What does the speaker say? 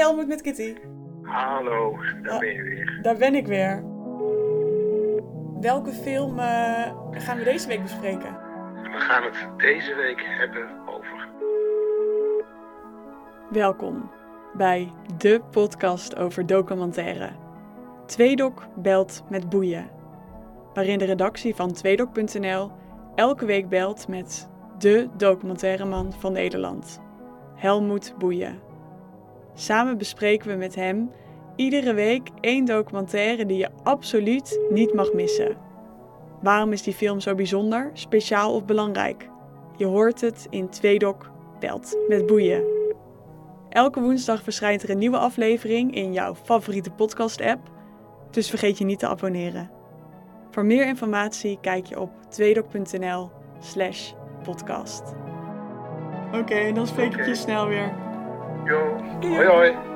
Helmut met Kitty. Hallo, daar Ah. ben je weer. Daar ben ik weer. Welke film eh, gaan we deze week bespreken? We gaan het deze week hebben over. Welkom bij de podcast over documentaire. Tweedok belt met boeien. Waarin de redactie van tweedok.nl elke week belt met de documentaireman van Nederland, Helmoet Boeien. Samen bespreken we met hem iedere week één documentaire die je absoluut niet mag missen. Waarom is die film zo bijzonder, speciaal of belangrijk? Je hoort het in Tweedok belt met boeien. Elke woensdag verschijnt er een nieuwe aflevering in jouw favoriete podcast-app, dus vergeet je niet te abonneren. Voor meer informatie kijk je op tweedok.nl/slash podcast. Oké, dan spreek ik je snel weer. Yo, Doei. hoi hoi.